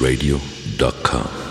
Radio.com.